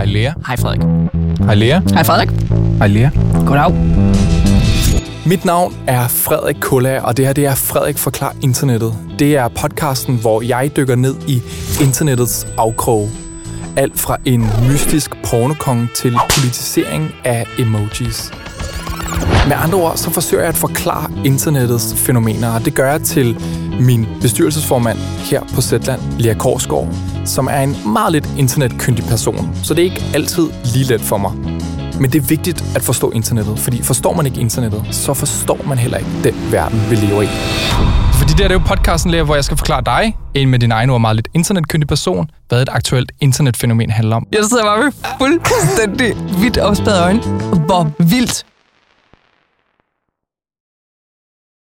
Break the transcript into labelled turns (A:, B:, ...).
A: Hej Lea.
B: Hej Frederik.
A: Hej Lea.
B: Hej Frederik.
A: Hej Lea.
B: Goddag.
C: Mit navn er Frederik Kulla, og det her det er Frederik Forklar Internettet. Det er podcasten, hvor jeg dykker ned i internettets afkrog. Alt fra en mystisk pornokonge til politisering af emojis. Med andre ord, så forsøger jeg at forklare internettets fænomener, og det gør jeg til min bestyrelsesformand her på Zetland, Lea Korsgaard, som er en meget lidt internetkyndig person, så det er ikke altid lige let for mig. Men det er vigtigt at forstå internettet, fordi forstår man ikke internettet, så forstår man heller ikke den verden, vi lever i.
A: Fordi det her det er jo podcasten, Lea, hvor jeg skal forklare dig, en med din egen ord meget lidt internetkyndig person, hvad et aktuelt internetfænomen handler om.
B: Jeg sidder bare med fuldstændig vidt opspadet øjne. Hvor vildt